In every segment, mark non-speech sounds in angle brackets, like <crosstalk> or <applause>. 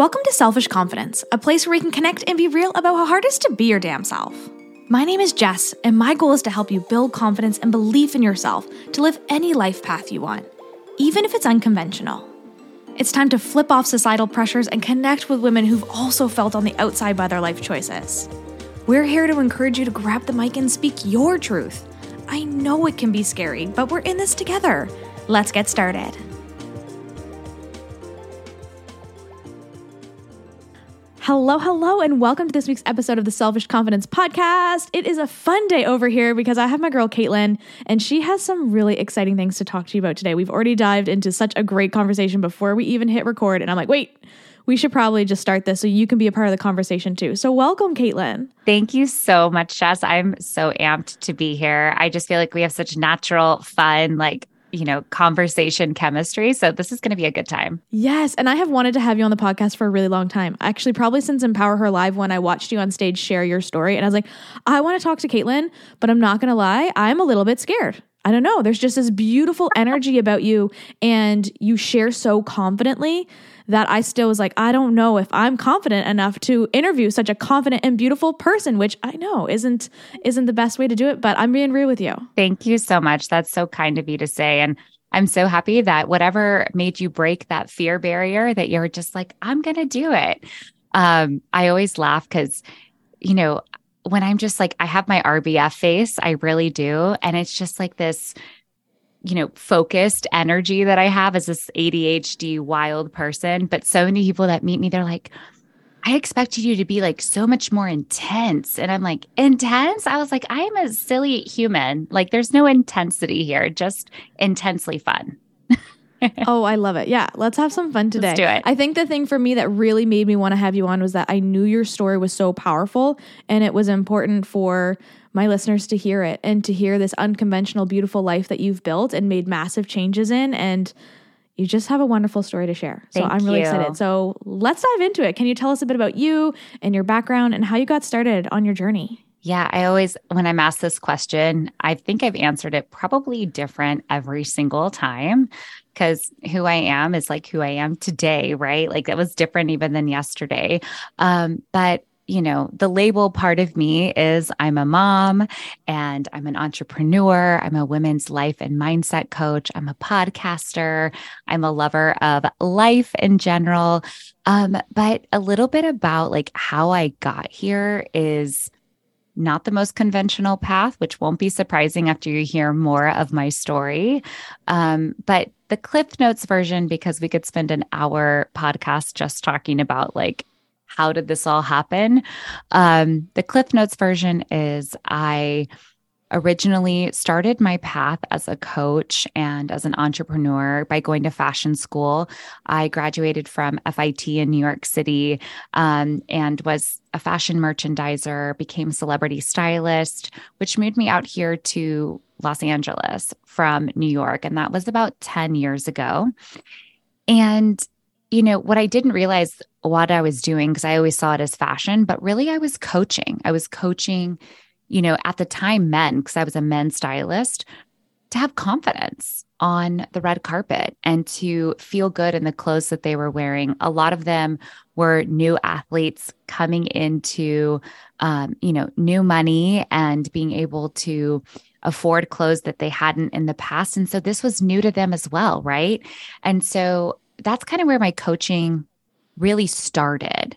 Welcome to Selfish Confidence, a place where we can connect and be real about how hard it is to be your damn self. My name is Jess, and my goal is to help you build confidence and belief in yourself to live any life path you want, even if it's unconventional. It's time to flip off societal pressures and connect with women who've also felt on the outside by their life choices. We're here to encourage you to grab the mic and speak your truth. I know it can be scary, but we're in this together. Let's get started. Hello, hello, and welcome to this week's episode of the Selfish Confidence Podcast. It is a fun day over here because I have my girl Kaitlin, and she has some really exciting things to talk to you about today. We've already dived into such a great conversation before we even hit record, and I'm like, wait, we should probably just start this so you can be a part of the conversation too. So, welcome, Kaitlin. Thank you so much, Jess. I'm so amped to be here. I just feel like we have such natural, fun, like you know, conversation chemistry. So this is going to be a good time. Yes. And I have wanted to have you on the podcast for a really long time. Actually, probably since Empower Her Live when I watched you on stage share your story. And I was like, I want to talk to Kaitlin, but I'm not going to lie, I'm a little bit scared. I don't know. There's just this beautiful energy about you, and you share so confidently that I still was like, I don't know if I'm confident enough to interview such a confident and beautiful person, which I know isn't isn't the best way to do it, but I'm being real with you. Thank you so much. That's so kind of you to say. And I'm so happy that whatever made you break that fear barrier, that you're just like, I'm gonna do it. Um, I always laugh because, you know, when I'm just like, I have my RBF face, I really do. And it's just like this, you know, focused energy that I have as this ADHD wild person. But so many people that meet me, they're like, I expected you to be like so much more intense. And I'm like, intense? I was like, I am a silly human. Like, there's no intensity here, just intensely fun. <laughs> oh, I love it. Yeah, let's have some fun today. Let's do it. I think the thing for me that really made me want to have you on was that I knew your story was so powerful and it was important for my listeners to hear it and to hear this unconventional, beautiful life that you've built and made massive changes in. And you just have a wonderful story to share. So Thank I'm really you. excited. So let's dive into it. Can you tell us a bit about you and your background and how you got started on your journey? Yeah, I always, when I'm asked this question, I think I've answered it probably different every single time because who I am is like who I am today, right? Like that was different even than yesterday. Um, but you know, the label part of me is I'm a mom and I'm an entrepreneur. I'm a women's life and mindset coach. I'm a podcaster. I'm a lover of life in general. Um, but a little bit about like how I got here is not the most conventional path, which won't be surprising after you hear more of my story. Um, but the Cliff Notes version, because we could spend an hour podcast just talking about like, how did this all happen? Um, the Cliff Notes version is I originally started my path as a coach and as an entrepreneur by going to fashion school. I graduated from FIT in New York City um, and was a fashion merchandiser, became celebrity stylist, which moved me out here to Los Angeles from New York. And that was about 10 years ago. And you know, what I didn't realize what I was doing, because I always saw it as fashion, but really I was coaching. I was coaching you know, at the time, men, because I was a men's stylist, to have confidence on the red carpet and to feel good in the clothes that they were wearing. A lot of them were new athletes coming into, um, you know, new money and being able to afford clothes that they hadn't in the past. And so this was new to them as well. Right. And so that's kind of where my coaching really started.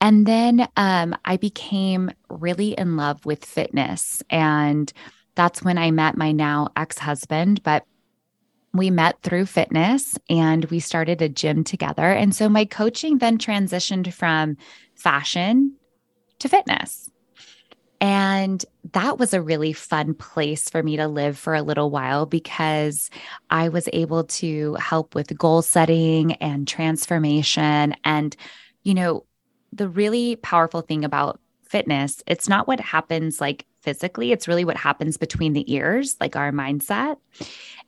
And then um, I became really in love with fitness. And that's when I met my now ex husband. But we met through fitness and we started a gym together. And so my coaching then transitioned from fashion to fitness. And that was a really fun place for me to live for a little while because I was able to help with goal setting and transformation. And, you know, the really powerful thing about fitness, it's not what happens like physically, it's really what happens between the ears, like our mindset.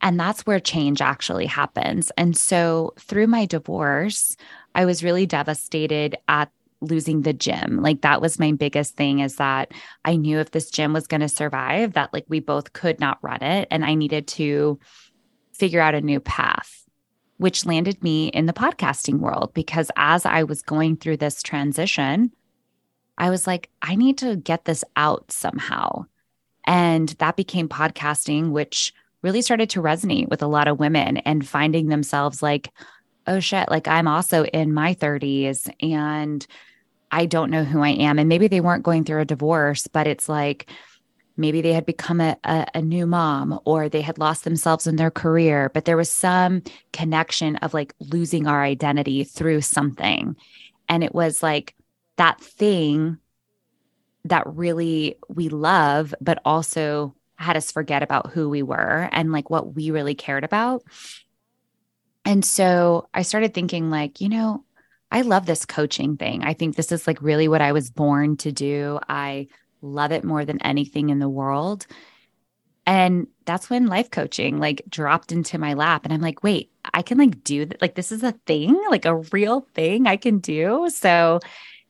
And that's where change actually happens. And so through my divorce, I was really devastated at losing the gym. Like that was my biggest thing is that I knew if this gym was going to survive, that like we both could not run it and I needed to figure out a new path. which landed me in the podcasting world because as I was going through this transition, I was like, I need to get this out somehow. And that became podcasting, which really started to resonate with a lot of women and finding themselves like, oh shit, like I'm also in my 30s and I don't know who I am. And maybe they weren't going through a divorce, but it's like, maybe they had become a, a, a, new mom or they had lost themselves in their career but there was some connection of like losing our identity through something and it was like that thing that really we love but also had us forget about who we were and like what we really cared about and so i started thinking like you know i love this coaching thing i think this is like really what i was born to do i love it more than anything in the world. And that's when life coaching like dropped into my lap. And I'm like, wait, I can like do that. Like, this is a thing, like a real thing I can do. So,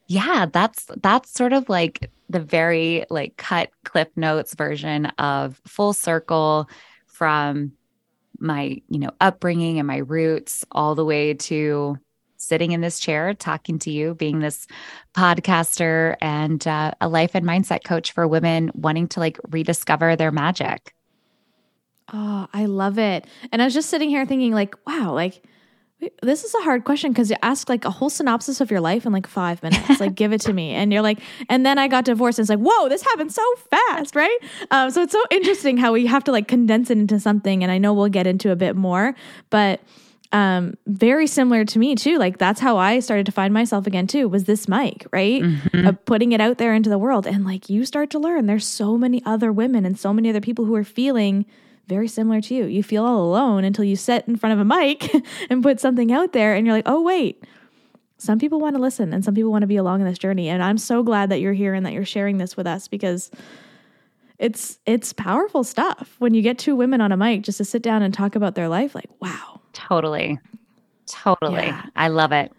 yeah, that's that's sort of like the very like cut clip notes version of full circle from my, you know, upbringing and my roots all the way to sitting in this chair talking to you, being this podcaster and uh, a life and mindset coach for women wanting to like rediscover their magic. Oh, I love it. And I was just sitting here thinking, like, wow, like, this is a hard question because you ask like a whole synopsis of your life in like five minutes. like, give it to me. And you're like, and then I got divorced. And it's like, whoa, this happened so fast, right? Um, so it's so interesting how we have to like condense it into something. And I know we'll get into a bit more, but um very similar to me too like that's how i started to find myself again too was this mic right mm-hmm. of putting it out there into the world and like you start to learn there's so many other women and so many other people who are feeling very similar to you you feel all alone until you sit in front of a mic <laughs> and put something out there and you're like oh wait some people want to listen and some people want to be along in this journey and i'm so glad that you're here and that you're sharing this with us because it's it's powerful stuff when you get two women on a mic just to sit down and talk about their life like wow Totally. Totally. Yeah. I love it.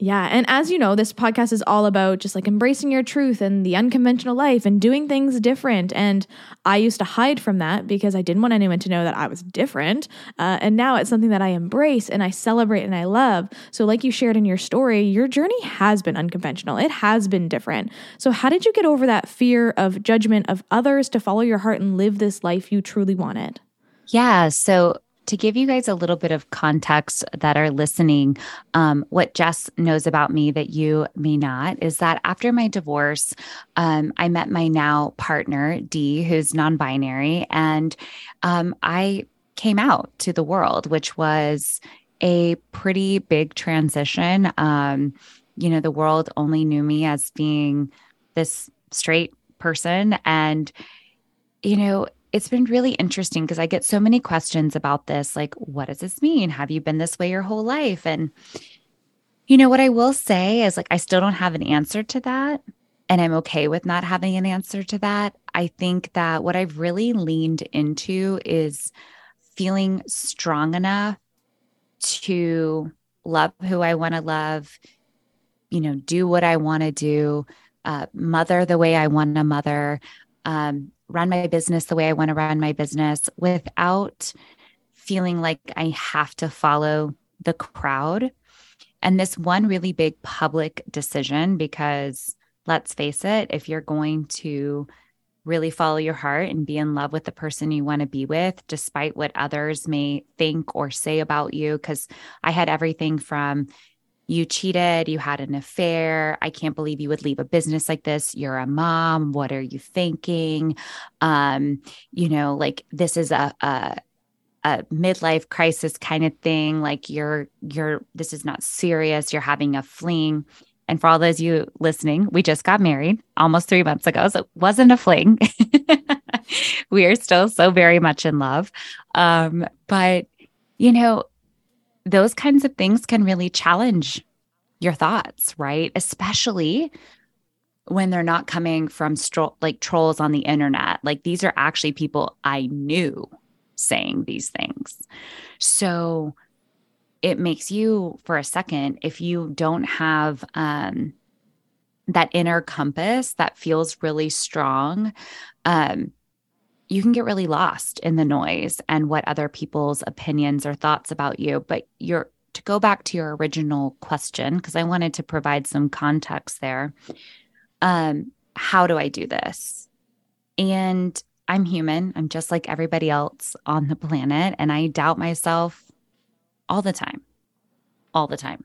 Yeah. And as you know, this podcast is all about just like embracing your truth and the unconventional life and doing things different. And I used to hide from that because I didn't want anyone to know that I was different. Uh, and now it's something that I embrace and I celebrate and I love. So, like you shared in your story, your journey has been unconventional, it has been different. So, how did you get over that fear of judgment of others to follow your heart and live this life you truly wanted? Yeah. So, to give you guys a little bit of context that are listening, um, what Jess knows about me that you may not is that after my divorce, um, I met my now partner, Dee, who's non binary, and um, I came out to the world, which was a pretty big transition. Um, you know, the world only knew me as being this straight person. And, you know, it's been really interesting because I get so many questions about this like, what does this mean? Have you been this way your whole life? And, you know, what I will say is like, I still don't have an answer to that. And I'm okay with not having an answer to that. I think that what I've really leaned into is feeling strong enough to love who I want to love, you know, do what I want to do, uh, mother the way I want to mother, um, run my business the way I want to run my business without feeling like I have to follow the crowd. And this one really big public decision, because let's face it, if you're going to really follow your heart and be in love with the person you want to be with, despite what others may think or say about you. Because I had everything from you cheated, you had an affair. I can't believe you would leave a business like this. You're a mom. What are you thinking? Um, you know, like this is a, a a midlife crisis kind of thing. Like you're you're this is not serious. You're having a fling. And for all those you listening, we just got married almost three months ago. So it wasn't a fling. <laughs> we are still so very much in love. Um, but you know, those kinds of things can really challenge your thoughts, right? Especially when they're not coming from stro- like trolls on the internet. Like these are actually people I knew saying these things. So it makes you for a second if you don't have um that inner compass that feels really strong um you can get really lost in the noise and what other people's opinions or thoughts about you. But you're to go back to your original question, because I wanted to provide some context there. Um, how do I do this? And I'm human. I'm just like everybody else on the planet. And I doubt myself all the time, all the time.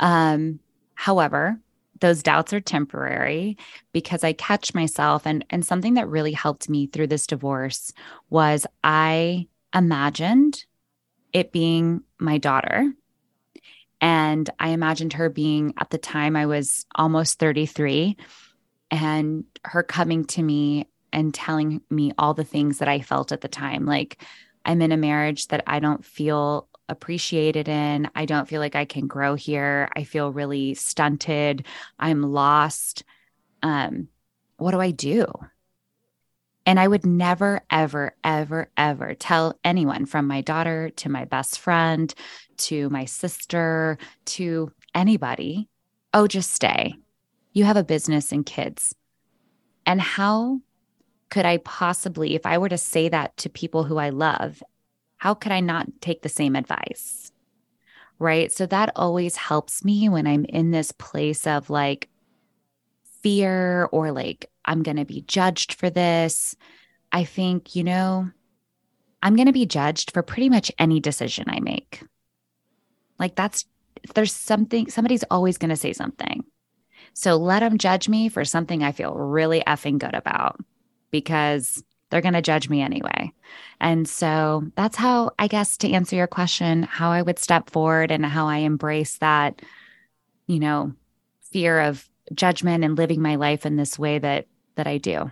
Um, however, those doubts are temporary because I catch myself and and something that really helped me through this divorce was I imagined it being my daughter. And I imagined her being at the time I was almost 33 and her coming to me and telling me all the things that I felt at the time. Like I'm in a marriage that I don't feel appreciated in. I don't feel like I can grow here. I feel really stunted. I'm lost. Um, what do I do? And I would never, ever, ever, ever tell anyone from my daughter to my best friend to my sister to anybody, oh, just stay. You have a business and kids. And how could I possibly, if I were to say that to people who I love how could I not take the same advice? Right. So that always helps me when I'm in this place of like fear or like, I'm going to be judged for this. I think, you know, I'm going to be judged for pretty much any decision I make. Like, that's, there's something, somebody's always going to say something. So let them judge me for something I feel really effing good about because they're going to judge me anyway. And so that's how, I guess, to answer your question, how I would step forward and how I embrace that, you know, fear of judgment and living my life in this way that that I do.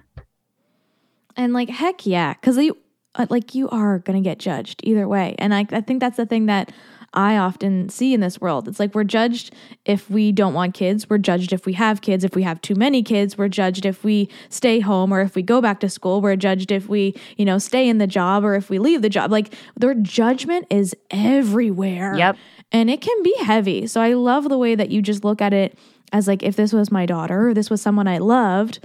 And like heck yeah, cuz you uh, like you are going to get judged either way. And I I think that's the thing that I often see in this world. It's like we're judged if we don't want kids, we're judged if we have kids, if we have too many kids, we're judged if we stay home or if we go back to school, we're judged if we, you know, stay in the job or if we leave the job. Like their judgment is everywhere. Yep. And it can be heavy. So I love the way that you just look at it as like if this was my daughter or this was someone I loved,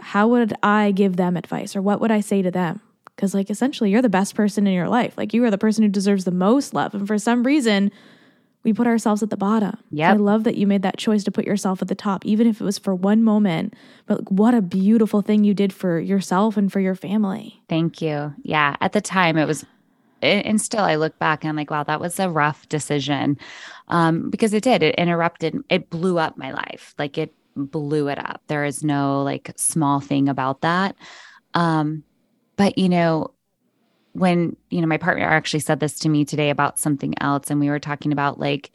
how would I give them advice or what would I say to them? Because, like, essentially, you're the best person in your life. Like, you are the person who deserves the most love. And for some reason, we put ourselves at the bottom. Yeah. So I love that you made that choice to put yourself at the top, even if it was for one moment. But what a beautiful thing you did for yourself and for your family. Thank you. Yeah. At the time, it was, and still I look back and I'm like, wow, that was a rough decision um, because it did. It interrupted, it blew up my life. Like, it blew it up. There is no like small thing about that. Um, but, you know, when, you know, my partner actually said this to me today about something else, and we were talking about like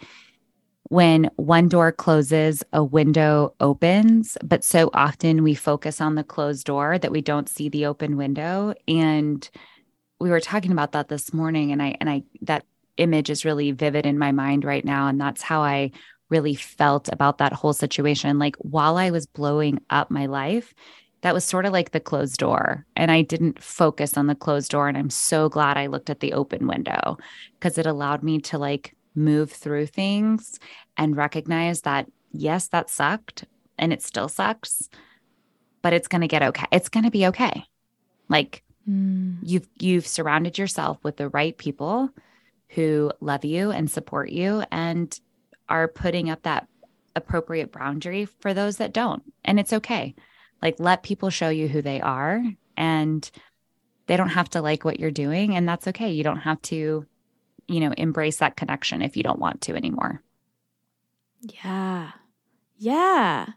when one door closes, a window opens. But so often we focus on the closed door that we don't see the open window. And we were talking about that this morning, and I, and I, that image is really vivid in my mind right now. And that's how I really felt about that whole situation. Like while I was blowing up my life, that was sort of like the closed door. And I didn't focus on the closed door. And I'm so glad I looked at the open window because it allowed me to like move through things and recognize that, yes, that sucked and it still sucks, but it's going to get okay. It's going to be okay. Like mm. you've, you've surrounded yourself with the right people who love you and support you and are putting up that appropriate boundary for those that don't. And it's okay. Like let people show you who they are and they don't have to like what you're doing and that's okay. You don't have to, you know, embrace that connection if you don't want to anymore. Yeah. Yeah.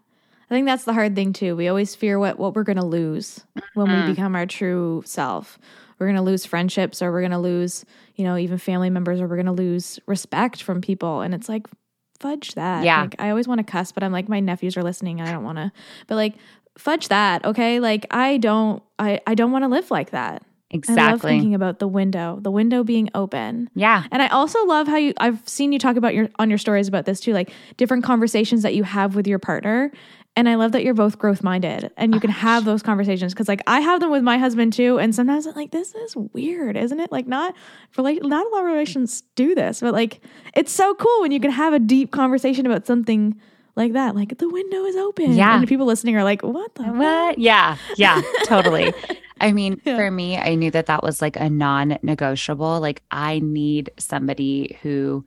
I think that's the hard thing too. We always fear what what we're going to lose when mm-hmm. we become our true self. We're going to lose friendships or we're going to lose, you know, even family members or we're going to lose respect from people and it's like fudge that. Yeah. Like I always want to cuss, but I'm like my nephews are listening and I don't want to. But like fudge that, okay? Like I don't I I don't want to live like that. Exactly. I love thinking about the window, the window being open. Yeah. And I also love how you I've seen you talk about your on your stories about this too, like different conversations that you have with your partner. And I love that you're both growth minded and you oh, can have those conversations because like I have them with my husband too. And sometimes I'm like, this is weird, isn't it? Like not for like not a lot of relations do this, but like it's so cool when you can have a deep conversation about something like that. Like the window is open. Yeah. And people listening are like, what the what? Yeah. Yeah. <laughs> totally. I mean, yeah. for me, I knew that that was like a non negotiable. Like, I need somebody who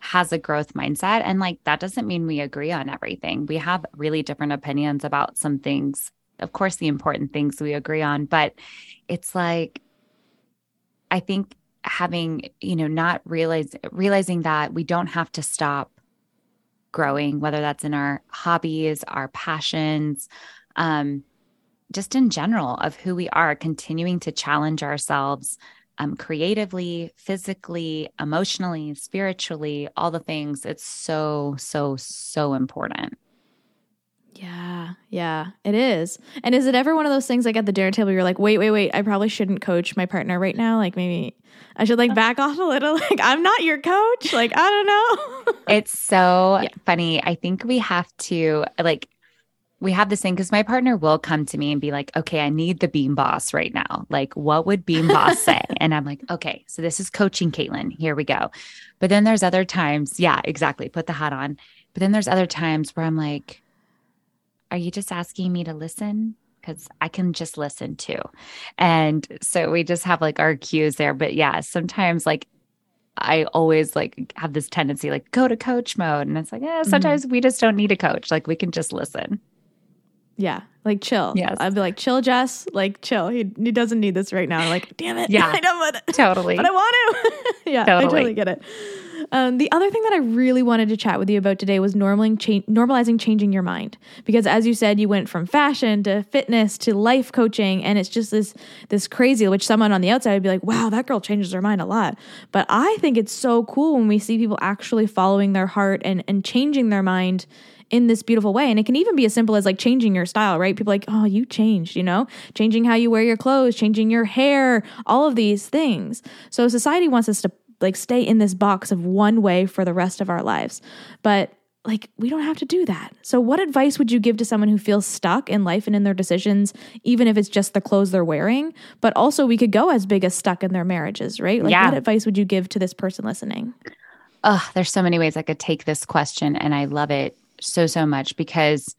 has a growth mindset. And like, that doesn't mean we agree on everything. We have really different opinions about some things. Of course, the important things we agree on, but it's like, I think having, you know, not realize realizing that we don't have to stop growing, whether that's in our hobbies, our passions, um, just in general of who we are, continuing to challenge ourselves um, creatively, physically, emotionally, spiritually, all the things. It's so, so, so important. Yeah, yeah, it is. And is it ever one of those things like at the dinner table, you're like, wait, wait, wait, I probably shouldn't coach my partner right now? Like maybe I should like back off a little. <laughs> Like, I'm not your coach. Like, I don't know. <laughs> it's so yeah. funny. I think we have to like we have this thing because my partner will come to me and be like, okay, I need the beam boss right now. Like, what would beam boss say? <laughs> and I'm like, okay, so this is coaching Kaitlin. Here we go. But then there's other times, yeah, exactly. Put the hat on. But then there's other times where I'm like, are you just asking me to listen? Because I can just listen too. And so we just have like our cues there. But yeah, sometimes like I always like have this tendency like go to coach mode. And it's like, yeah, sometimes mm-hmm. we just don't need a coach. Like we can just listen. Yeah, like chill. Yes. I'd be like, chill, Jess. Like, chill. He, he doesn't need this right now. I'm like, damn it. <laughs> Yeah. I know, but totally. <laughs> But I want to. <laughs> yeah, totally. I totally get it. Um, the other thing that I really wanted to chat with you about today was normalizing, cha- normalizing changing your mind, because as you said, you went from fashion to fitness to life coaching, and it's just this this crazy. Which someone on the outside would be like, "Wow, that girl changes her mind a lot." But I think it's so cool when we see people actually following their heart and and changing their mind in this beautiful way. And it can even be as simple as like changing your style, right? People like, oh, you changed, you know, changing how you wear your clothes, changing your hair, all of these things. So society wants us to like stay in this box of one way for the rest of our lives. But like we don't have to do that. So what advice would you give to someone who feels stuck in life and in their decisions even if it's just the clothes they're wearing? But also we could go as big as stuck in their marriages, right? Like yeah. what advice would you give to this person listening? Oh, there's so many ways I could take this question and I love it so so much because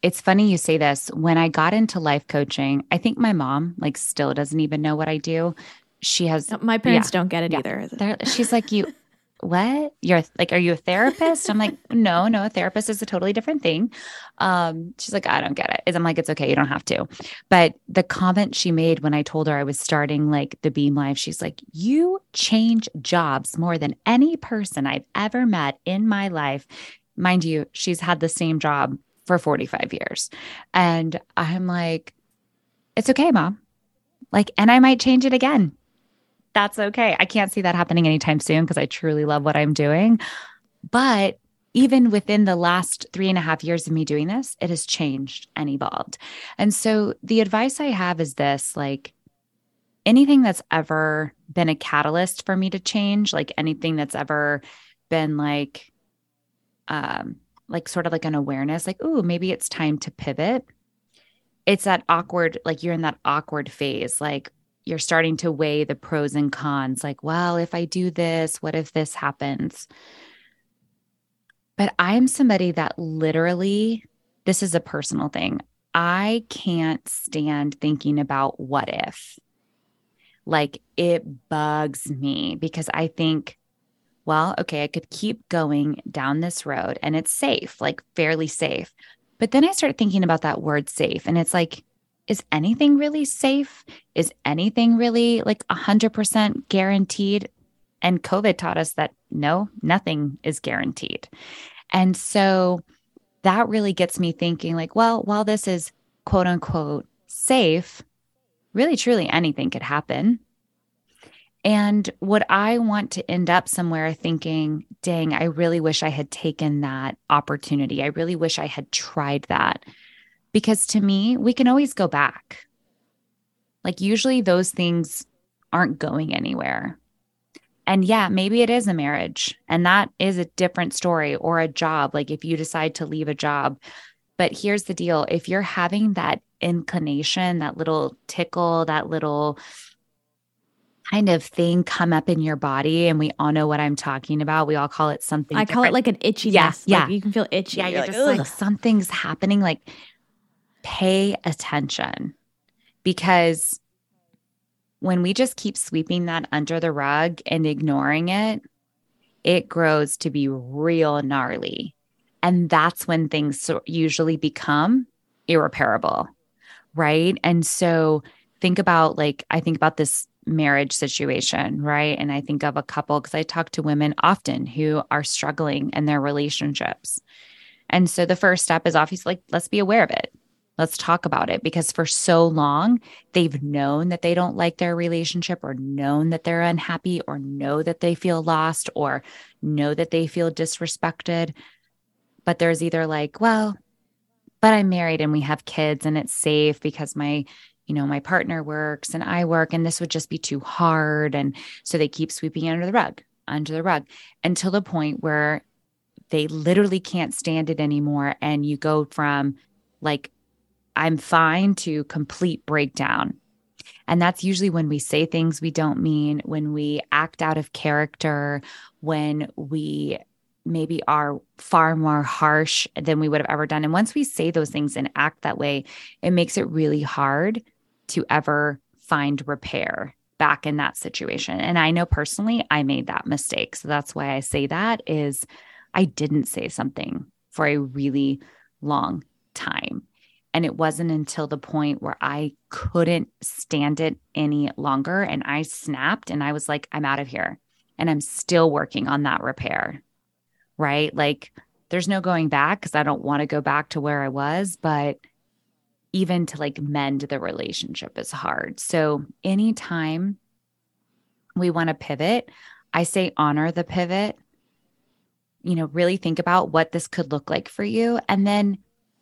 it's funny you say this. When I got into life coaching, I think my mom like still doesn't even know what I do she has my parents yeah, don't get it yeah. either. She's like, you <laughs> what? You're like, are you a therapist? I'm like, <laughs> no, no, a therapist is a totally different thing. Um, she's like, I don't get it. I'm like, it's okay, you don't have to. But the comment she made when I told her I was starting like the Beam Life, she's like, You change jobs more than any person I've ever met in my life. Mind you, she's had the same job for 45 years. And I'm like, it's okay, mom. Like, and I might change it again that's okay. I can't see that happening anytime soon because I truly love what I'm doing. But even within the last three and a half years of me doing this, it has changed and evolved. And so the advice I have is this like anything that's ever been a catalyst for me to change, like anything that's ever been like, um, like sort of like an awareness, like, oh, maybe it's time to pivot. It's that awkward, like you're in that awkward phase, like, you're starting to weigh the pros and cons like, well, if I do this, what if this happens? But I'm somebody that literally, this is a personal thing. I can't stand thinking about what if. Like it bugs me because I think, well, okay, I could keep going down this road and it's safe, like fairly safe. But then I start thinking about that word safe and it's like, is anything really safe? Is anything really like 100% guaranteed? And COVID taught us that no, nothing is guaranteed. And so that really gets me thinking like, well, while this is quote unquote safe, really truly anything could happen. And would I want to end up somewhere thinking, dang, I really wish I had taken that opportunity. I really wish I had tried that. Because to me, we can always go back. Like, usually those things aren't going anywhere. And yeah, maybe it is a marriage and that is a different story or a job. Like, if you decide to leave a job. But here's the deal if you're having that inclination, that little tickle, that little kind of thing come up in your body and we all know what I'm talking about. We all call it something. I different. call it like an itchiness. Yeah, yeah. Like you can feel itchy. Yeah, you're, you're like, just Ugh. like something's happening. Like pay attention because when we just keep sweeping that under the rug and ignoring it, it grows to be real gnarly. And that's when things usually become irreparable. Right. And so think about like, I think about this marriage situation, right? And I think of a couple because I talk to women often who are struggling in their relationships. And so the first step is obviously like, let's be aware of it. Let's talk about it because for so long, they've known that they don't like their relationship or known that they're unhappy or know that they feel lost or know that they feel disrespected. But there's either like, well, but I'm married and we have kids and it's safe because my, you know, my partner works and I work and this would just be too hard. And so they keep sweeping under the rug, under the rug until the point where they literally can't stand it anymore. And you go from like I'm fine to complete breakdown. And that's usually when we say things we don't mean, when we act out of character, when we maybe are far more harsh than we would have ever done. And once we say those things and act that way, it makes it really hard to ever find repair back in that situation. And I know personally I made that mistake. So that's why I say that is I didn't say something for a really long time. And it wasn't until the point where I couldn't stand it any longer. And I snapped and I was like, I'm out of here. And I'm still working on that repair. Right. Like there's no going back because I don't want to go back to where I was. But even to like mend the relationship is hard. So anytime we want to pivot, I say honor the pivot. You know, really think about what this could look like for you. And then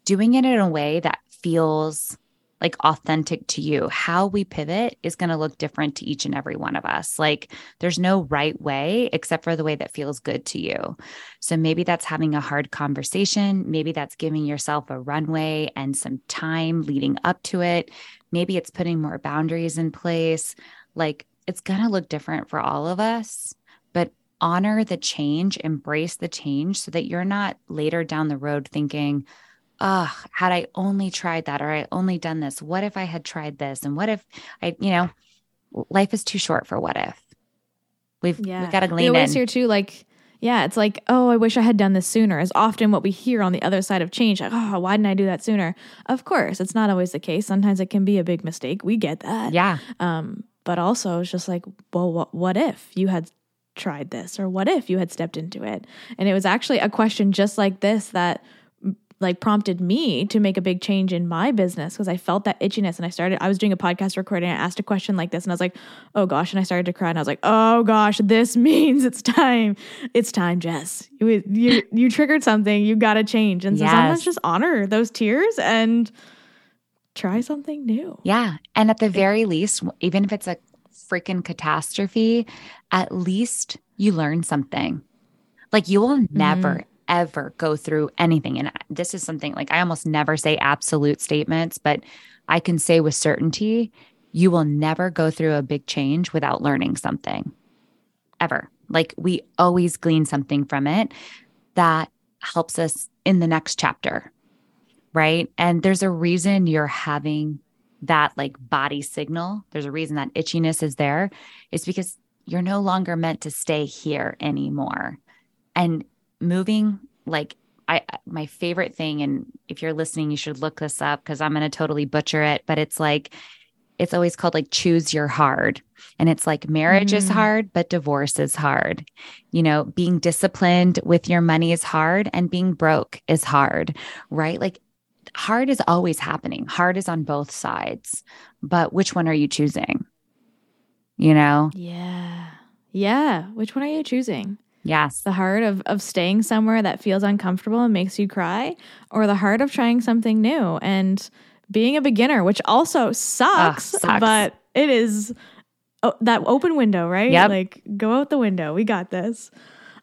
doing it in a way that feels like authentic to you. How we pivot is going to look different to each and every one of us. Like there's no right way except for the way that feels good to you. So maybe that's having a hard conversation. Maybe that's giving yourself a runway and some time leading up to it. Maybe it's putting more boundaries in place. Like it's going to look different for all of us, but honor the change, embrace the change so that you're not later down the road thinking, oh, had I only tried that or I only done this, what if I had tried this? And what if I, you know, life is too short for what if. We've, yeah. we've got to glean we always in. hear too, like, yeah, it's like, oh, I wish I had done this sooner, is often what we hear on the other side of change. Like, oh, why didn't I do that sooner? Of course, it's not always the case. Sometimes it can be a big mistake. We get that. Yeah. Um, but also, it's just like, well, what, what if you had tried this? Or what if you had stepped into it? And it was actually a question just like this that like prompted me to make a big change in my business because I felt that itchiness. And I started I was doing a podcast recording. I asked a question like this and I was like oh gosh and I started to cry and I was like oh gosh this <laughs> means it's time it's time Jess. You you, you triggered something. You got to change. And so yes. sometimes just honor those tears and try something new. Yeah. And at the very least even if it's a freaking catastrophe at least you learn something. Like you will never mm ever go through anything. And this is something like I almost never say absolute statements, but I can say with certainty, you will never go through a big change without learning something ever. Like we always glean something from it that helps us in the next chapter. Right. And there's a reason you're having that like body signal. There's a reason that itchiness is there. It's because you're no longer meant to stay here anymore. And moving like I my favorite thing and if you're listening you should look this up cuz I'm going to totally butcher it but it's like it's always called like choose your hard. And it's like marriage mm. is hard but divorce is hard. You know being disciplined with your money is hard and being broke is hard right? Like hard is always happening. Hard is on both sides. But which one are you choosing? You know? Yeah. Yeah. Which one are you choosing Yes. The heart of, of staying somewhere that feels uncomfortable and makes you cry, or the heart of trying something new and being a beginner, which also sucks, Ugh, sucks. but it is oh, that open window, right? Like go out the window. We got this.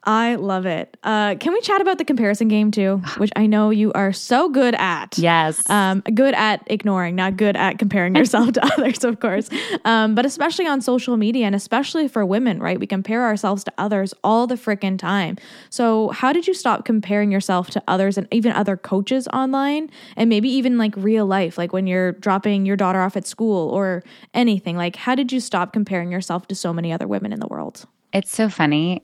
I love it. Uh, can we chat about the comparison game too, which I know you are so good at? Yes. Um, good at ignoring, not good at comparing yourself to <laughs> others, of course. Um, but especially on social media and especially for women, right? We compare ourselves to others all the freaking time. So, how did you stop comparing yourself to others and even other coaches online and maybe even like real life, like when you're dropping your daughter off at school or anything? Like, how did you stop comparing yourself to so many other women in the world? It's so funny.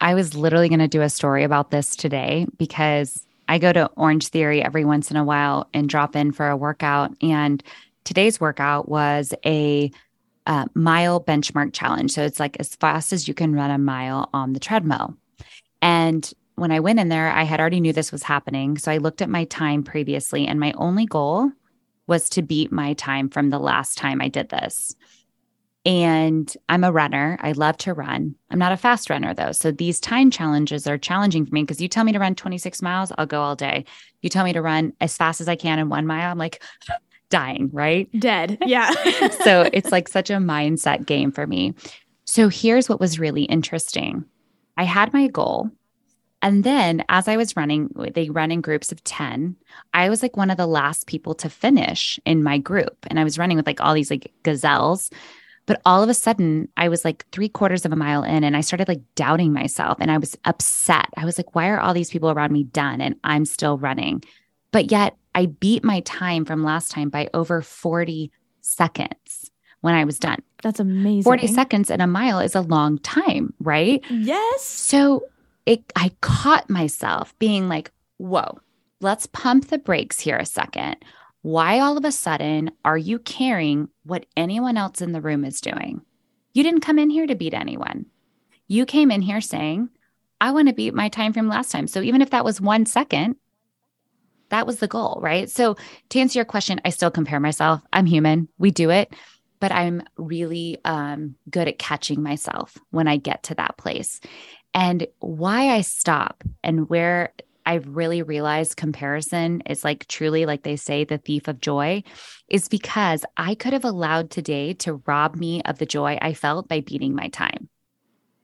I was literally going to do a story about this today because I go to Orange Theory every once in a while and drop in for a workout. And today's workout was a uh, mile benchmark challenge. So it's like as fast as you can run a mile on the treadmill. And when I went in there, I had already knew this was happening. So I looked at my time previously, and my only goal was to beat my time from the last time I did this. And I'm a runner. I love to run. I'm not a fast runner though. So these time challenges are challenging for me because you tell me to run 26 miles, I'll go all day. You tell me to run as fast as I can in one mile, I'm like <laughs> dying, right? Dead. <laughs> Yeah. so it's like such a mindset game for me. So here's what was really interesting I had my goal. And then as I was running, they run in groups of 10. I was like one of the last people to finish in my group. And I was running with like all these like gazelles. But all of a sudden, I was like three quarters of a mile in and I started like doubting myself and I was upset. I was like, why are all these people around me done and I'm still running? But yet I beat my time from last time by over 40 seconds when I was done. That's amazing. 40 seconds in a mile is a long time, right? Yes. So it I caught myself being like, whoa, let's pump the brakes here a second. Why all of a sudden are you caring what anyone else in the room is doing? You didn't come in here to beat anyone. You came in here saying, I want to beat my time from last time. So even if that was one second, that was the goal, right? So to answer your question, I still compare myself. I'm human. We do it, but I'm really um, good at catching myself when I get to that place. And why I stop and where I've really realized comparison is like truly, like they say, the thief of joy, is because I could have allowed today to rob me of the joy I felt by beating my time.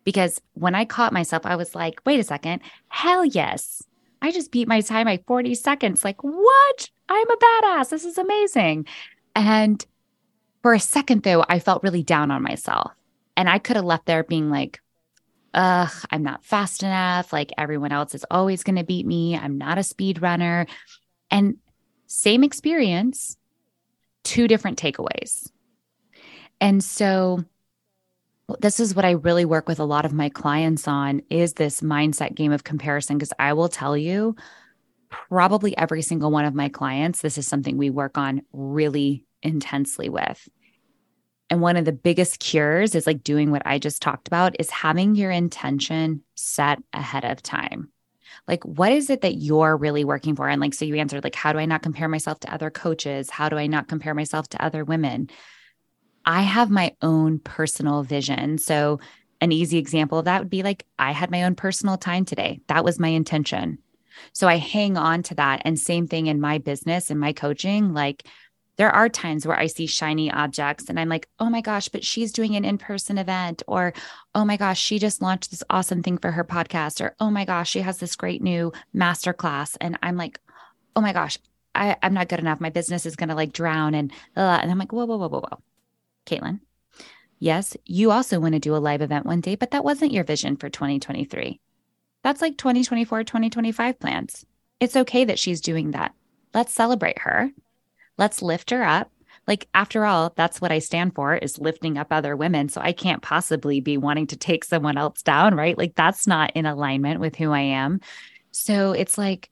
Because when I caught myself, I was like, wait a second, hell yes. I just beat my time by 40 seconds. Like, what? I'm a badass. This is amazing. And for a second, though, I felt really down on myself. And I could have left there being like, ugh, I'm not fast enough. Like everyone else is always going to beat me. I'm not a speed runner. And same experience, two different takeaways. And so this is what I really work with a lot of my clients on is this mindset game of comparison because I will tell you probably every single one of my clients this is something we work on really intensely with. And one of the biggest cures is like doing what I just talked about is having your intention set ahead of time. Like, what is it that you're really working for? And like, so you answered, like, how do I not compare myself to other coaches? How do I not compare myself to other women? I have my own personal vision. So, an easy example of that would be like, I had my own personal time today. That was my intention. So, I hang on to that. And same thing in my business and my coaching. Like, there are times where I see shiny objects and I'm like, oh my gosh, but she's doing an in person event. Or, oh my gosh, she just launched this awesome thing for her podcast. Or, oh my gosh, she has this great new masterclass. And I'm like, oh my gosh, I, am not good enough. My business is going to like drown. And, uh, and I'm like, whoa, whoa, whoa, whoa, whoa. Kaitlin, yes, you also want to do a live event one day, but that wasn't your vision for 2023. That's like 2024, 2025 plans. It's okay that she's doing that. Let's celebrate her Let's lift her up. Like, after all, that's what I stand for is lifting up other women. So I can't possibly be wanting to take someone else down, right? Like, that's not in alignment with who I am. So it's like,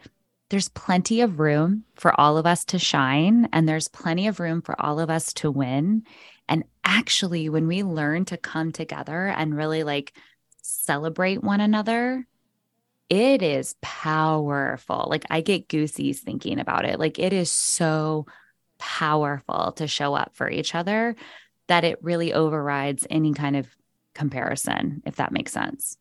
there's plenty of room for all of us to shine, and there's plenty of room for all of us to win. And actually, when we learn to come together and really like celebrate one another, it is powerful. Like, I get goosies thinking about it. Like, it is so powerful to show up for each other that it really overrides any kind of comparison, if that makes sense.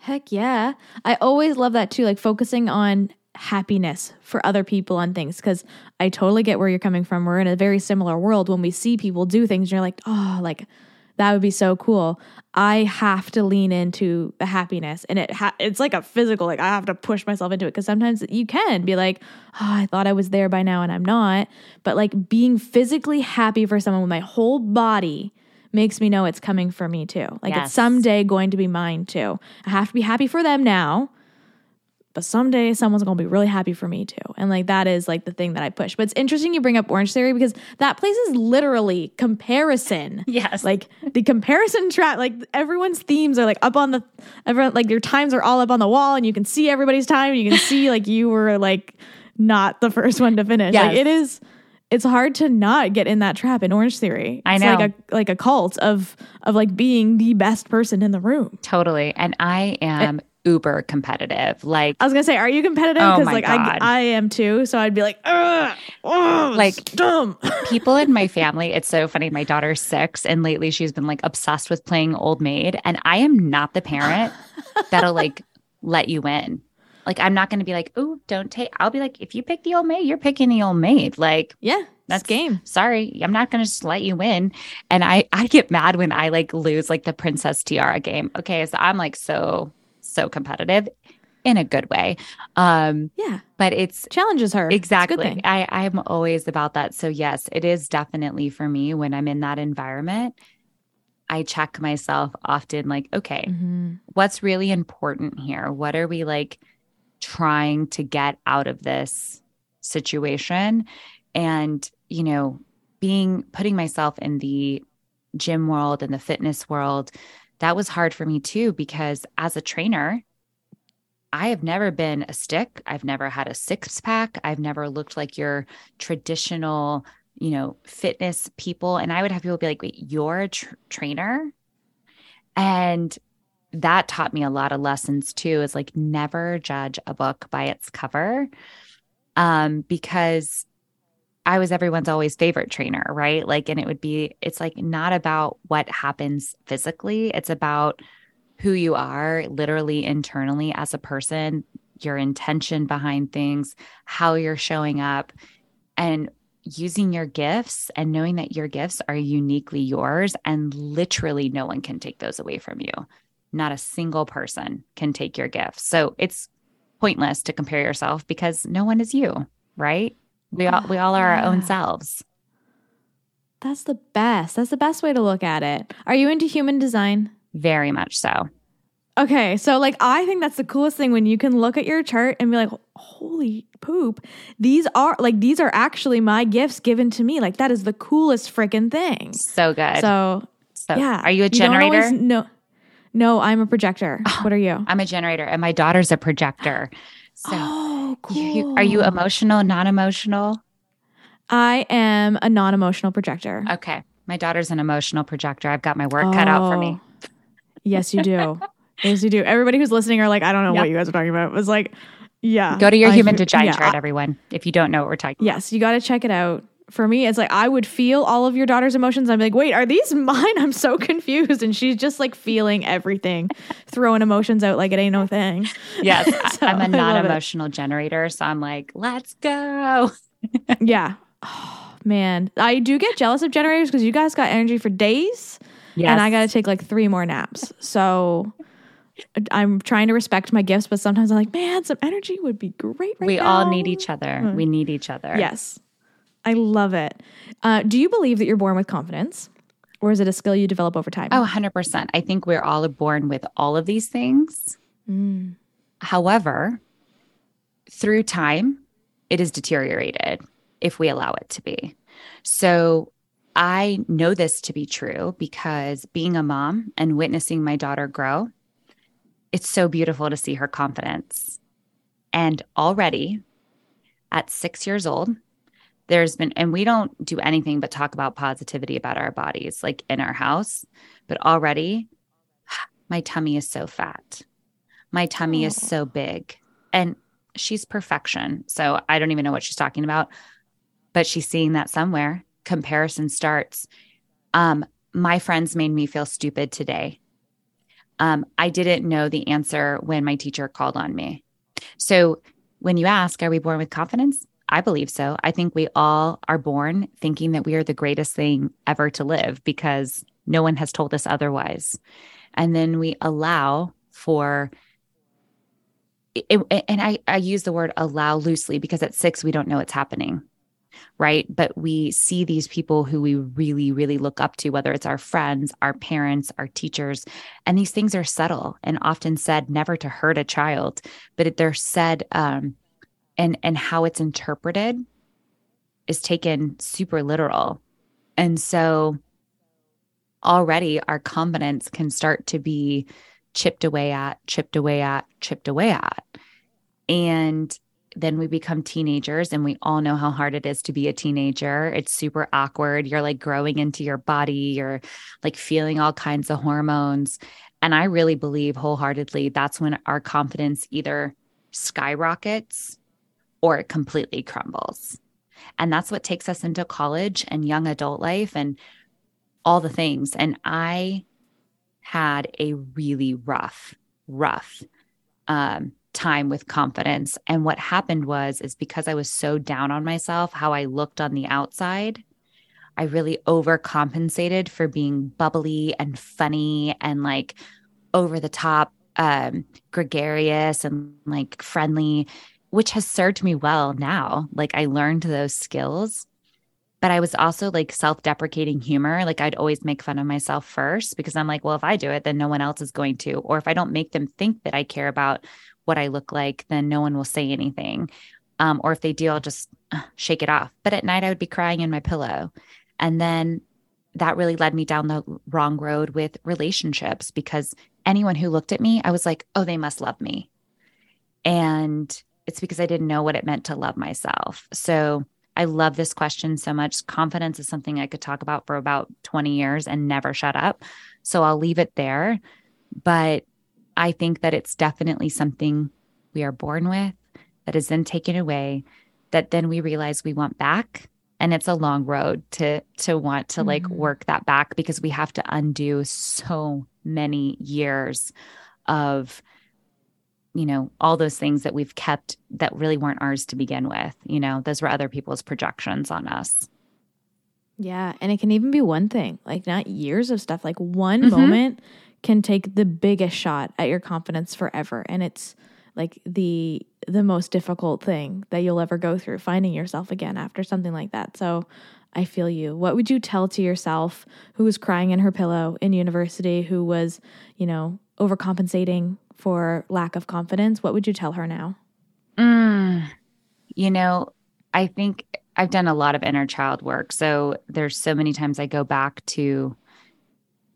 Heck yeah. I always love that too, like focusing on happiness for other people on things because I totally get where you're coming from. We're in a very similar world when we see people do things, and you're like, oh, like that would be so cool. I have to lean into the happiness and it ha- it's like a physical like I have to push myself into it cuz sometimes you can be like, "Oh, I thought I was there by now and I'm not." But like being physically happy for someone with my whole body makes me know it's coming for me too. Like Yes. it's someday going to be mine too. I have to be happy for them now but someday someone's gonna be really happy for me too. And like that is like the thing that I push. But it's interesting you bring up Orange Theory because that place is literally comparison. <laughs> Yes. Like the comparison trap, like everyone's themes are like up on the everyone like your times are all up on the wall and you can see everybody's time and you can <laughs> see like you were like not the first one to finish. Like it is it's hard to not get in that trap in Orange Theory. I know. like a like a cult of of like being the best person in the room. Totally. And I am uber competitive. Like, I was gonna say, are you competitive? Oh Because my like God. I, I am too. So I'd be like, oh, Like- dumb. <laughs> people in my family, it's so funny. My daughter's six, and lately she's been like obsessed with playing Old Maid. And I am not the parent that'll <laughs> like let you win. Like, I'm not to be like, oh, don't take. I'll be like, if you pick the Old Maid, you're picking the Old Maid. Like, yeah, That's- game. sorry, I'm not to just let you win. And I, I get mad when I like lose like the Princess Tiara game. Okay. So I'm like so, so competitive in a good way. Um, Yeah, but it's challenges her. It's a good Exactly. I, I'm always about that. So, yes, it is definitely for me when I'm in that environment. I check myself often, like, okay, Mhm. what's really important here? What are we like trying to get out of this situation? And, you know, being putting myself in the gym world and the fitness world, that was hard for me too, because as a trainer, I have never been a stick. I've never had a six pack. I've never looked like your traditional, you know, fitness people. And I would have people be like, wait, you're a tr- trainer? And that taught me a lot of lessons too is like never judge a book by its cover. Um, because I was everyone's always favorite trainer, right? Like, and it would be, it's like not about what happens physically, it's about who you are literally internally as a person, your intention behind things, how you're showing up, and using your gifts and knowing that your gifts are uniquely yours and literally no one can take those away from you. Not a single person can take your gifts. So it's pointless to compare yourself because no one is you, right? We all we all are our own selves. That's the best. That's the best way to look at it. Are you into human design? Very much so. Okay, so like I think that's the coolest thing when you can look at your chart and be like, "Holy poop. These are like these are actually my gifts given to me." Like that is the coolest freaking thing. So good. So, So, yeah. are you a generator? No. No, I'm a projector. Oh, what are you? I'm a generator and my daughter's a projector. <gasps> <laughs> So oh, cool. you- are you emotional, non-emotional? I am a non-emotional projector. Okay. My daughter's an emotional projector. I've got my work cut out for me. Oh. Yes, you do. yes, you do. Everybody who's listening are like, I don't know Yep. what you guys are talking about. It was like, yeah. Go to your I- human design yeah, chart, everyone, if you don't know what we're talking yes, you got to check it out. For me, it's like I would feel all of your daughter's emotions. I'm like, wait, are these <laughs> mine? I'm so confused. And she's just like feeling everything, throwing emotions out like it ain't no thing. Yes. <laughs> So, I'm a non it. emotional generator. So I'm like, let's go. <laughs> Yeah. Oh, <sighs> man. I do get jealous of generators because you guys got energy for days. Yes. and I got to take like three more naps. So I'm trying to respect my gifts, but sometimes I'm like, man, some energy would be great right we now. all need each other. We hmm. need each other. Yes, I love it. Uh, do you believe that you're born with confidence, or is it a skill you develop over time? Oh, 100%. I think we're all born with all of these things. Mm. However, through time, it is deteriorated if we allow it to be. So I know this to be true because being a mom and witnessing my daughter grow, it's so beautiful to see her confidence. And already at six years old, there's been, and we don't do anything but talk about positivity about our bodies, like in our house, but already my tummy is so fat. My tummy is Oh. so big. And she's perfection. So I don't even know what she's talking about, but she's seeing that somewhere. Comparison starts. Um, my friends made me feel stupid today. Um, I didn't know the answer when my teacher called on me. So when you ask, are we born with confidence? I believe so. I think we all are born thinking that we are the greatest thing ever to live because No one has told us otherwise. And then we allow for it, and I, I use the word allow loosely because at six, we don't know what's happening right? But we see these people who we really, really look up to, whether it's our friends, our parents, our teachers. And these things are subtle and often said never to hurt a child, but they're said um, and and how it's interpreted is taken super literal. And so already our confidence can start to be chipped away at, chipped away at, chipped away at. And then we become teenagers and we all know how hard it is to be a teenager. It's super awkward. You're like growing into your body, you're like feeling all kinds of hormones. And I really believe wholeheartedly that's when our confidence either skyrockets or it completely crumbles. And that's what takes us into college and young adult life and all the things. And I had a really rough, rough um, time with confidence. And what happened was, is because I was so down on myself, how I looked on the outside, I really overcompensated for being bubbly and funny and like over the top, um, gregarious and like friendly, which has served me well now. Like I learned those skills but I was also like self deprecating humor. Like I'd always make fun of myself first because I'm like, well, if I do it, then no one else is going to. Or if I don't make them think that I care about what I look like, then no one will say anything. Um, or if they do, I'll just uh, shake it off. But at night, I would be crying in my pillow. And then that really led me down the wrong road with relationships because anyone who looked at me, I was like, oh, they must love me. And it's because I didn't know what it meant to love myself. So I love this question so much. Confidence is something I could talk about for about 20 years and never shut up. So I'll leave it there. But I think that it's definitely something we are born with that is then taken away, that then we realize we want back. And it's a long road to to want to mm-hmm. like work that back because we have to undo so many years of you know all those things that we've kept that really weren't ours to begin with you know those were other people's projections on us. Yeah and it can even be one thing like not years of stuff like one mm-hmm. moment can take the biggest shot at your confidence forever and it's like the the most difficult thing that you'll ever go through finding yourself again after something like that. So i feel you. What would you tell to yourself who was crying in her pillow in university who was you know overcompensating for lack of confidence what would you tell her now mm, you know i think i've done a lot of inner child work so there's so many times i go back to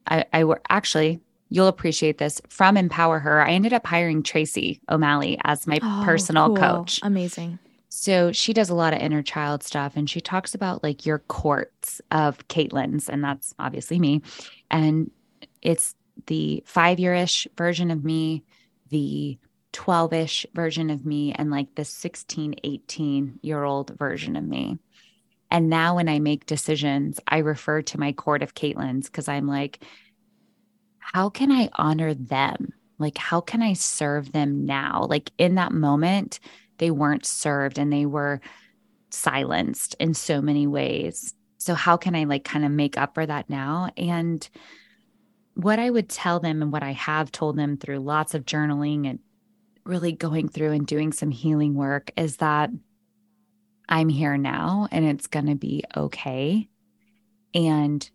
I, I were actually you'll appreciate this from Empower Her. I ended up hiring Tracy O'Malley as my oh, personal cool. coach. Amazing. So she does a lot of inner child stuff and she talks about like your courts of Kaitlin's, and that's obviously me. And it's the five year ish version of me, the 12 ish version of me, and like the 16, 18 year old version of me. And now when I make decisions, I refer to my court of Kaitlin's because I'm like, how can I honor them? Like, how can I serve them now? Like, in that moment, they weren't served and they were silenced in so many ways. So, how can I like kind of make up for that now? And what I would tell them and what I have told them through lots of journaling and really going through and doing some healing work is that I'm here now and it's going to be okay. And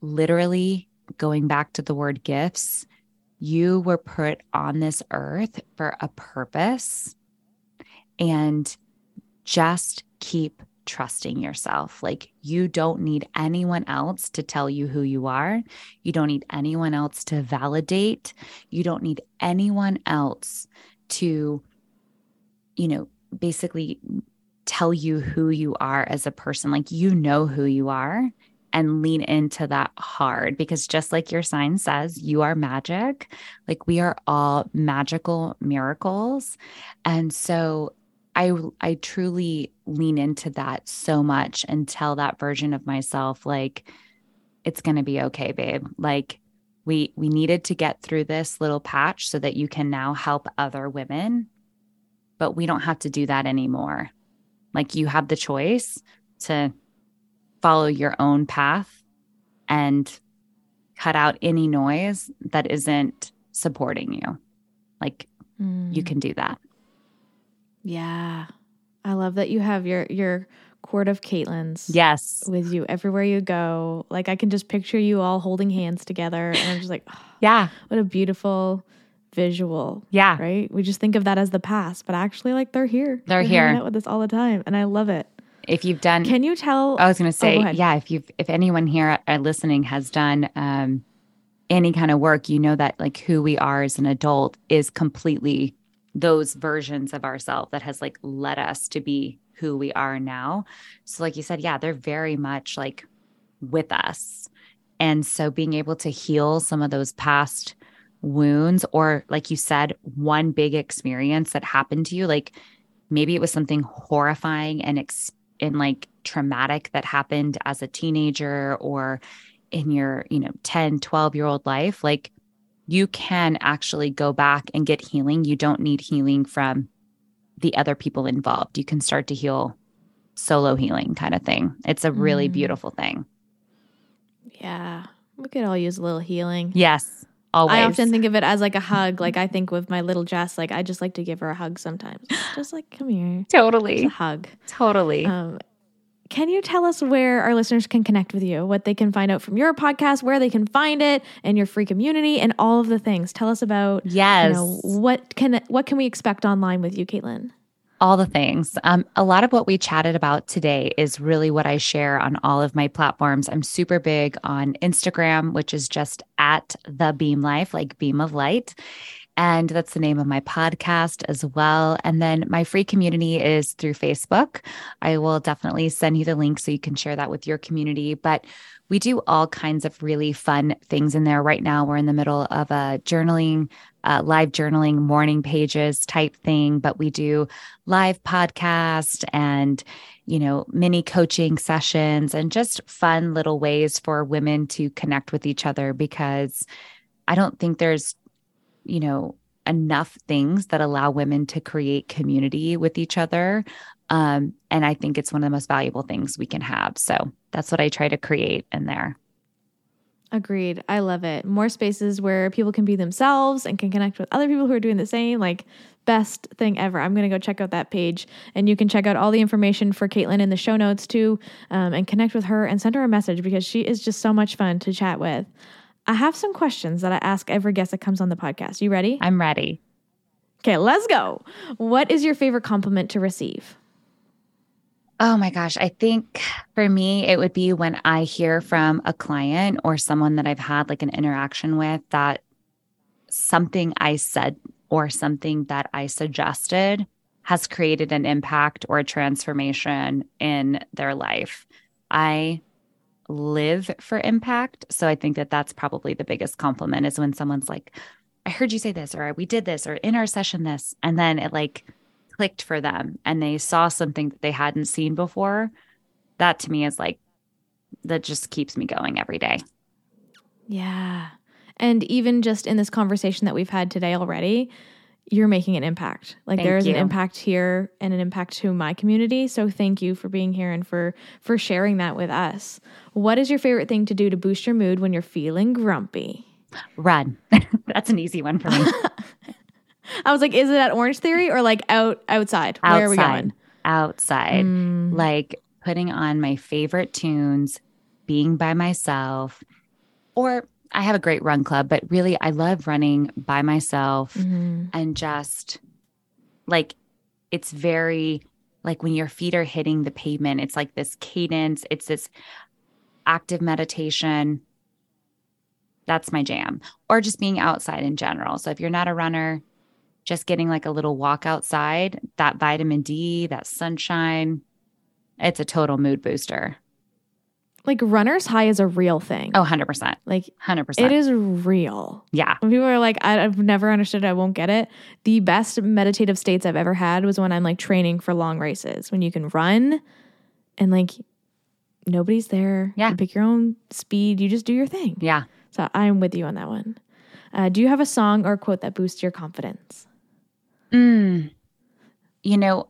literally going back to the word gifts, you were put on this earth for a purpose and just keep trusting yourself. Like, you don't need anyone else to tell you who you are. You don't need anyone else to validate. You don't need anyone else to, you know, basically tell you who you are as a person. Like, you know who you are and lean into that hard because just like your sign says, you are magic. Like we are all magical miracles. And so I I truly lean into that so much and tell that version of myself like it's going to be okay, babe. Like we we needed to get through this little patch so that you can now help other women. But we don't have to do that anymore. Like you have the choice to follow your own path and cut out any noise that isn't supporting you. Like Mm. you can do that. Yeah. I love that you have your your court of Kaitlin's Yes. with you everywhere you go. Like I can just picture you all holding hands together and I'm just like, oh, <sighs> Yeah. what a beautiful visual. Yeah. Right? We just think of that as the past, but actually like they're here. They're hanging here. out with us all the time and I love it. If you've done Can you tell I was going to Oh, go say, yeah, if you've, if anyone here are listening has done um, any kind of work, you know that like who we are as an adult is completely those versions of ourselves that has like led us to be who we are now. So, like you said, yeah, they're very much like with us. And so being able to heal some of those past wounds, or like you said, one big experience that happened to you, like maybe it was something horrifying and ex- and like traumatic that happened as a teenager or in your, you know, 10, 12 year old life, like you can actually go back and get healing. You don't need healing from the other people involved. You can start to heal solo healing kind of thing. It's a really Mm. beautiful thing. Yeah. We could all use a little healing. Yes. Always. I often think of it as like a hug. Like I <laughs> think with my little Jess, like I just like to give her a hug sometimes. Just like, come here. It's totally. a hug. Totally. Um, can you tell us where our listeners can connect with you, what they can find out from your podcast, where they can find it, and your free community, and all of the things? Tell us about yes. you know what can what can we expect online with you, Kaitlin? all the things. Um, a lot of what we chatted about today is really what I share on all of my platforms. I'm super big on Instagram, which is just at the Beam Life, like Beam of Light. And that's the name of my podcast as well. And then my free community is through Facebook. I will definitely send you the link so you can share that with your community. But we do all kinds of really fun things in there. Right now, we're in the middle of a journaling, uh, live journaling morning pages type thing, but we do live podcast and you know mini coaching sessions and just fun little ways for women to connect with each other because i don't think there's you know enough things that allow women to create community with each other um, and i think it's one of the most valuable things we can have so that's what i try to create in there Agreed. I love it. More spaces where people can be themselves and can connect with other people who are doing the same. Like, best thing ever. I'm going to go check out that page. And you can check out all the information for Kaitlin in the show notes too um, and connect with her and send her a message because she is just so much fun to chat with. I have some questions that I ask every guest that comes on the podcast. You ready? i'm ready Okay, let's go. What is your favorite compliment to receive? Oh my gosh. I think for me, it would be when I hear from a client or someone that I've had like an interaction with that something I said or something that I suggested has created an impact or a transformation in their life. I live for impact. So I think that that's probably the biggest compliment is when someone's like, I heard you say this, or we did this, or in our session, this. And then it like, clicked for them and they saw something that they hadn't seen before, that to me is like, that just keeps me going every day. Yeah. And even just in this conversation that we've had today already, you're making an impact. Like Thank there is an impact here and an impact to my community. So thank you for being here and for for sharing that with us. What is your favorite thing to do to boost your mood when you're feeling grumpy? Run. <laughs> That's an easy one for me. <laughs> I was like, is it at Orange Theory or like out outside? Where are we going? Outside. Mm, Like putting on my favorite tunes, being by myself, or I have a great run club, but really I love running by myself mhm. and just like it's very like when your feet are hitting the pavement, it's like this cadence, it's this active meditation. That's my jam. Or just being outside in general. So if you're not a runner, just getting like a little walk outside, that vitamin D, that sunshine, it's a total mood booster. Like runner's high is a real thing. Oh, 100%. Like 100%. it is real. Yeah. When people are like, I've never understood it, I won't get it. The best meditative states I've ever had was when I'm like training for long races, when you can run and like nobody's there. Yeah. You pick your own speed, you just do your thing. Yeah. So I'm with you on that one. Uh, do you have a song or a quote that boosts your confidence? Mm. You know,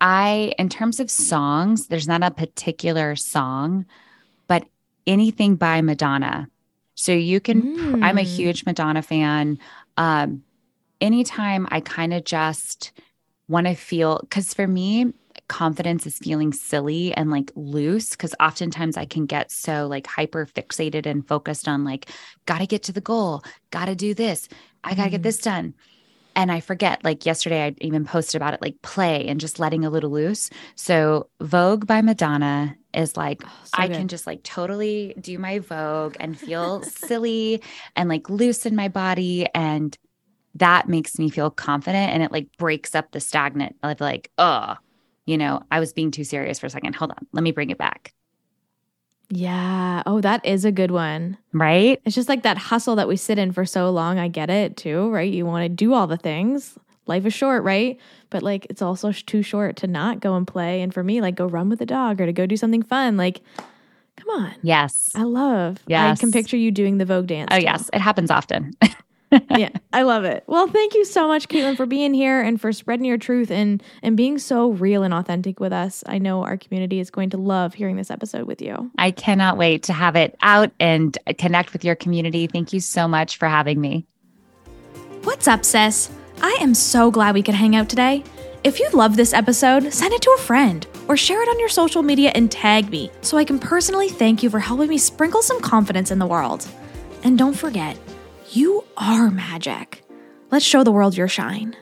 I, in terms of songs, there's not a particular song, but anything by Madonna So you can, mm. I'm a Mm. huge Madonna fan. Um, anytime I kind of just want to feel, because for me, confidence is feeling silly and like loose because oftentimes I can get so like hyper fixated and focused on like, gotta get to the goal, gotta do this, I gotta get Mhm. this done. And I forget, like yesterday, I even posted about it, like play and just letting a little loose. So, Vogue by Madonna is like, Oh, so I good. can just like totally do my Vogue and feel <laughs> silly and like loose in my body. And that makes me feel confident and it like breaks up the stagnant of like, oh, you know, I was being too serious for a second. Hold on, let me bring it back. Yeah. Oh, that is a good one. Right. It's just like that hustle that we sit in for so long. I get it too, right? You want to do all the things. Life is short, right? But like it's also sh- too short to not go and play. And for me, like go run with the dog or to go do something fun. Like, come on. Yes. I love. Yes. I can picture you doing the Vogue dance. Oh, too. yes. It happens often. <laughs> yeah, I love it. Well, thank you so much, Kaitlin, for being here and for spreading your truth and and being so real and authentic with us. I know our community is going to love hearing this episode with you. I cannot wait to have it out and connect with your community. Thank you so much for having me. What's up, sis? I am so glad we could hang out today. If you love this episode, send it to a friend or share it on your social media and tag me so I can personally thank you for helping me sprinkle some confidence in the world. And don't forget, you are magic. Let's show the world your shine.